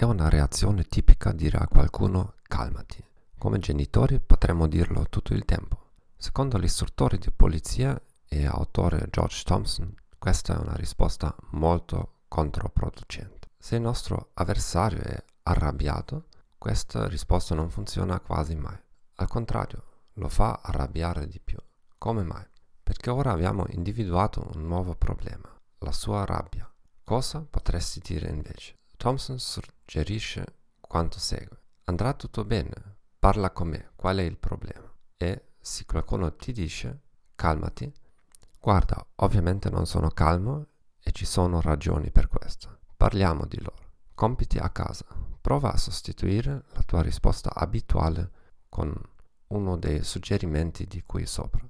È una reazione tipica dire a qualcuno calmati. Come genitori potremmo dirlo tutto il tempo. Secondo l'istruttore di polizia e autore George Thompson, questa è una risposta molto controproducente. Se il nostro avversario è arrabbiato, questa risposta non funziona quasi mai. Al contrario, lo fa arrabbiare di più. Come mai? Perché ora abbiamo individuato un nuovo problema, la sua rabbia. Cosa potresti dire invece? Thompson suggerisce quanto segue. Andrà tutto bene, parla con me, qual è il problema? E se qualcuno ti dice calmati, guarda, ovviamente non sono calmo e ci sono ragioni per questo. Parliamo di loro. Compiti a casa. Prova a sostituire la tua risposta abituale con uno dei suggerimenti di qui sopra.